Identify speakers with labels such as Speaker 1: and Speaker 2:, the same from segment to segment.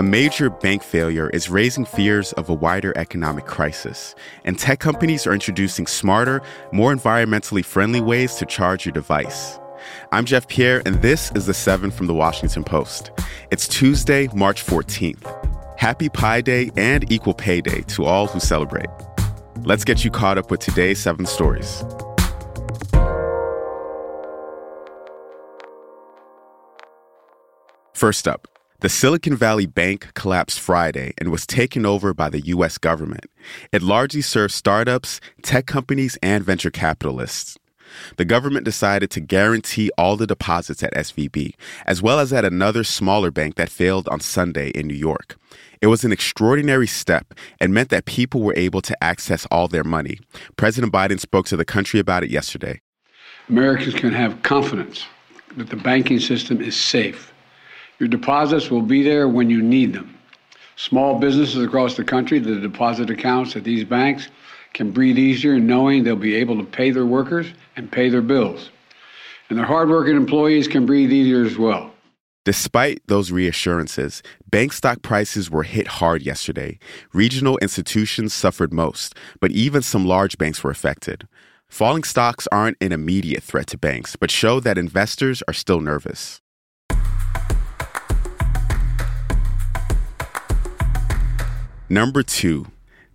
Speaker 1: A major bank failure is raising fears of a wider economic crisis, and tech companies are introducing smarter, more environmentally friendly ways to charge your device. I'm Jeff Pierre, and this is The Seven from The Washington Post. It's Tuesday, March 14th. Happy Pi Day and Equal Pay Day to all who celebrate. Let's get you caught up with today's seven stories. First up, the Silicon Valley Bank collapsed Friday and was taken over by the U.S. government. It largely serves startups, tech companies, and venture capitalists. The government decided to guarantee all the deposits at SVB, as well as at another smaller bank that failed on Sunday in New York. It was an extraordinary step and meant that people were able to access all their money. President Biden spoke to the country about it yesterday.
Speaker 2: Americans can have confidence that the banking system is safe your deposits will be there when you need them. Small businesses across the country, the deposit accounts at these banks can breathe easier knowing they'll be able to pay their workers and pay their bills. And their hardworking employees can breathe easier as well.
Speaker 1: Despite those reassurances, bank stock prices were hit hard yesterday. Regional institutions suffered most, but even some large banks were affected. Falling stocks aren't an immediate threat to banks, but show that investors are still nervous. Number two,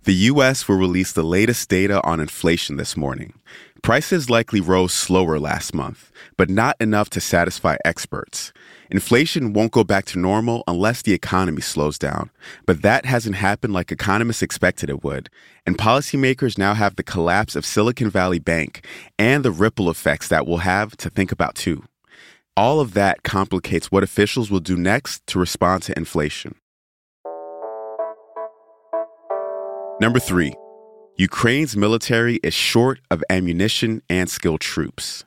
Speaker 1: the U.S. will release the latest data on inflation this morning. Prices likely rose slower last month, but not enough to satisfy experts. Inflation won't go back to normal unless the economy slows down, but that hasn't happened like economists expected it would. And policymakers now have the collapse of Silicon Valley Bank and the ripple effects that will have to think about too. All of that complicates what officials will do next to respond to inflation. Number three, Ukraine's military is short of ammunition and skilled troops.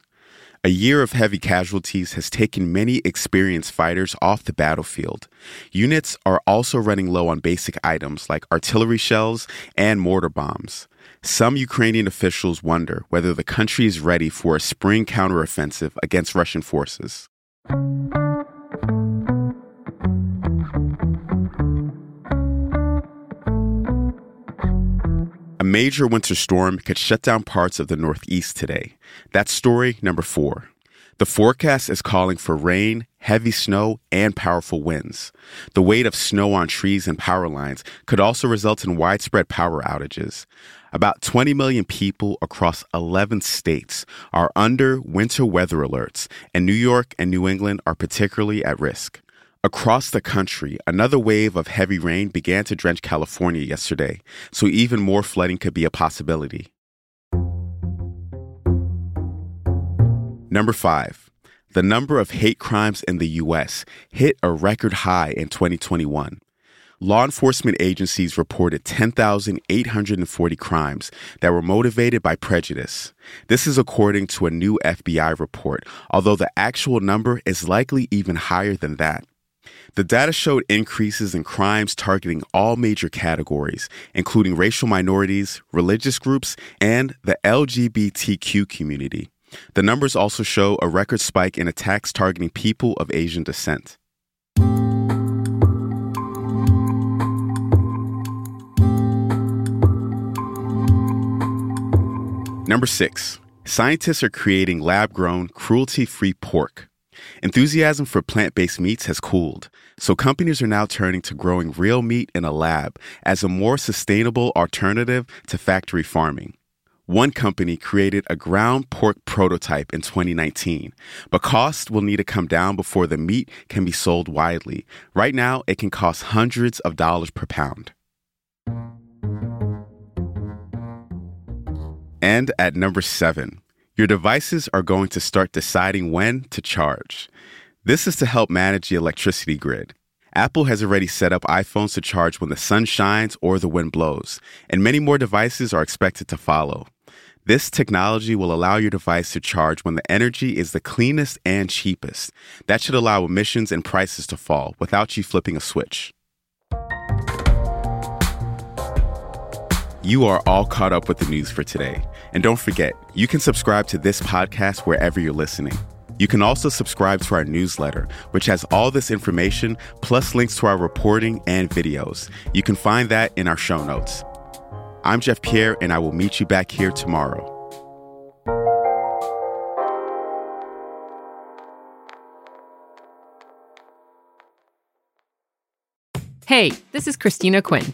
Speaker 1: A year of heavy casualties has taken many experienced fighters off the battlefield. Units are also running low on basic items like artillery shells and mortar bombs. Some Ukrainian officials wonder whether the country is ready for a spring counteroffensive against Russian forces. A major winter storm could shut down parts of the Northeast today. That's story number four. The forecast is calling for rain, heavy snow, and powerful winds. The weight of snow on trees and power lines could also result in widespread power outages. About 20 million people across 11 states are under winter weather alerts, and New York and New England are particularly at risk. Across the country, another wave of heavy rain began to drench California yesterday, so even more flooding could be a possibility. Number five, the number of hate crimes in the U.S. hit a record high in 2021. Law enforcement agencies reported 10,840 crimes that were motivated by prejudice. This is according to a new FBI report, although the actual number is likely even higher than that. The data showed increases in crimes targeting all major categories, including racial minorities, religious groups, and the LGBTQ community. The numbers also show a record spike in attacks targeting people of Asian descent. Number six, scientists are creating lab grown, cruelty free pork. Enthusiasm for plant based meats has cooled, so companies are now turning to growing real meat in a lab as a more sustainable alternative to factory farming. One company created a ground pork prototype in 2019, but cost will need to come down before the meat can be sold widely. Right now, it can cost hundreds of dollars per pound. And at number seven, your devices are going to start deciding when to charge. This is to help manage the electricity grid. Apple has already set up iPhones to charge when the sun shines or the wind blows, and many more devices are expected to follow. This technology will allow your device to charge when the energy is the cleanest and cheapest. That should allow emissions and prices to fall without you flipping a switch. You are all caught up with the news for today. And don't forget, you can subscribe to this podcast wherever you're listening. You can also subscribe to our newsletter, which has all this information plus links to our reporting and videos. You can find that in our show notes. I'm Jeff Pierre, and I will meet you back here tomorrow.
Speaker 3: Hey, this is Christina Quinn.